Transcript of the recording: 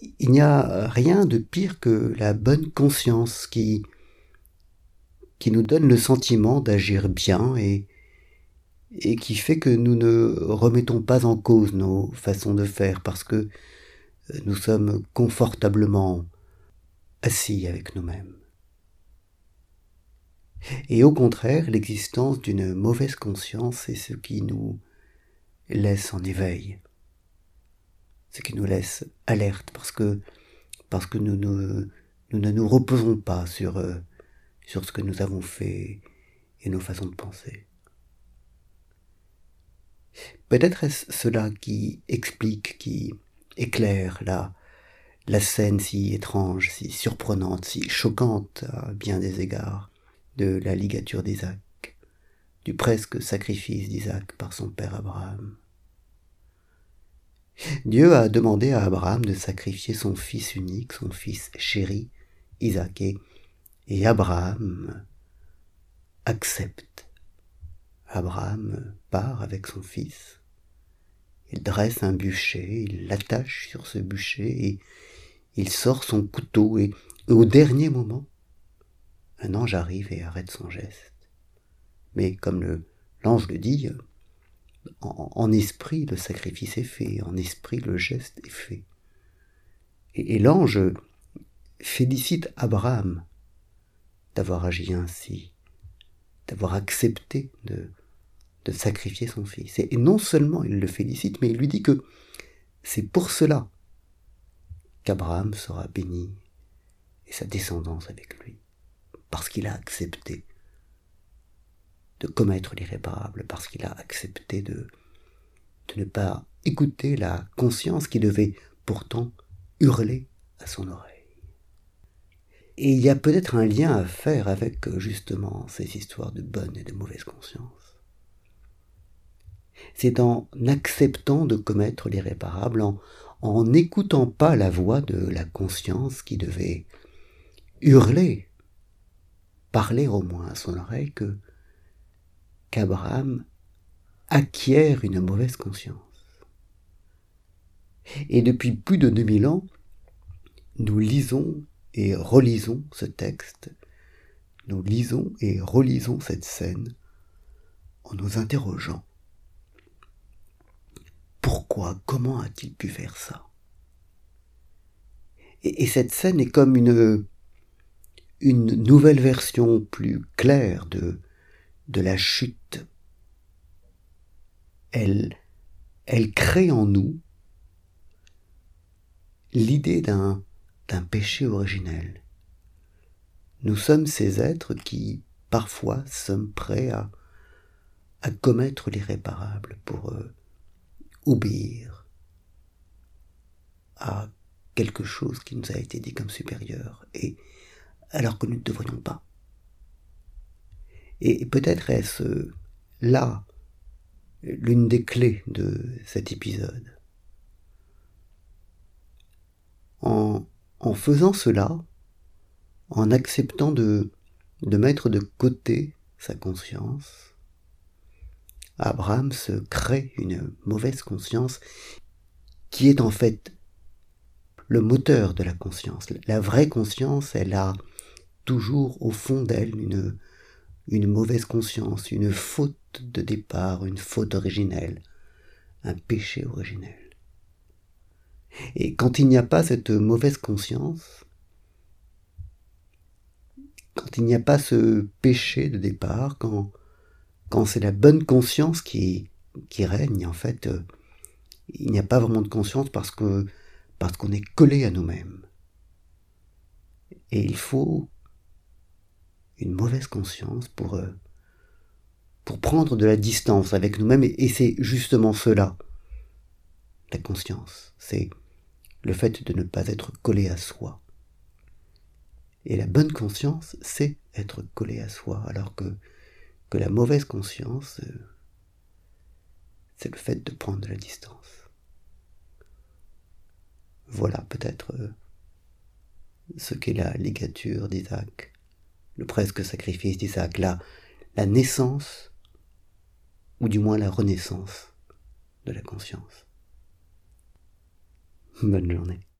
il n'y a rien de pire que la bonne conscience qui, qui nous donne le sentiment d'agir bien et, et qui fait que nous ne remettons pas en cause nos façons de faire parce que nous sommes confortablement assis avec nous-mêmes. Et au contraire, l'existence d'une mauvaise conscience est ce qui nous laisse en éveil, ce qui nous laisse alerte parce que, parce que nous, nous, ne nous reposons pas sur, euh, sur ce que nous avons fait et nos façons de penser. Peut-être est-ce cela qui explique, qui éclaire la, la scène si étrange, si surprenante, si choquante à bien des égards de la ligature d'Isaac, du presque sacrifice d'Isaac par son père Abraham. Dieu a demandé à Abraham de sacrifier son fils unique, son fils chéri, Isaac, et, Abraham accepte. Abraham part avec son fils. Il dresse un bûcher, il l'attache sur ce bûcher et il sort son couteau et, au dernier moment, un ange arrive et arrête son geste. Mais comme l'ange le dit, en, esprit le sacrifice est fait, en esprit le geste est fait. Et, l'ange félicite Abraham d'avoir agi ainsi, d'avoir accepté de, sacrifier son fils. Et non seulement il le félicite, mais il lui dit que c'est pour cela qu'Abraham sera béni et sa descendance avec lui, parce qu'il a accepté de commettre l'irréparable, parce qu'il a accepté de, ne pas écouter la conscience qui devait pourtant hurler à son oreille. Et il y a peut-être un lien à faire avec justement ces histoires de bonne et de mauvaise conscience. C'est en acceptant de commettre l'irréparable, en, en n'écoutant pas la voix de la conscience qui devait hurler, parler au moins à son oreille que qu'Abraham acquiert une mauvaise conscience. Et depuis plus de 2000 ans, nous lisons et relisons ce texte, nous lisons et relisons cette scène en nous interrogeant. Pourquoi Comment a-t-il pu faire ça? Et, et, cette scène est comme une, une nouvelle version plus claire de, de la chute. Elle, elle crée en nous l'idée d'un, d'un péché originel. Nous sommes ces êtres qui, parfois, sommes prêts à, à commettre l'irréparable pour eux obéir à quelque chose qui nous a été dit comme supérieur, et alors que nous ne devrions pas. Et peut-être est-ce là l'une des clés de cet épisode. En, en faisant cela, en acceptant de, de mettre de côté sa conscience, Abraham se crée une mauvaise conscience qui est en fait le moteur de la conscience. La vraie conscience, elle a toujours au fond d'elle une, une mauvaise conscience, une faute de départ, une faute originelle, un péché originel. Et quand il n'y a pas cette mauvaise conscience, quand il n'y a pas ce péché de départ, quand quand c'est la bonne conscience qui, qui règne, en fait, euh, il n'y a pas vraiment de conscience parce que parce qu'on est collé à nous-mêmes. Et il faut une mauvaise conscience pour euh, pour prendre de la distance avec nous-mêmes et, c'est justement cela la conscience, c'est le fait de ne pas être collé à soi. Et la bonne conscience, c'est être collé à soi, alors que que la mauvaise conscience, euh, c'est le fait de prendre de la distance. Voilà peut-être euh, ce qu'est la ligature d'Isaac, le presque sacrifice d'Isaac, la, la naissance, ou du moins la renaissance de la conscience. Bonne journée.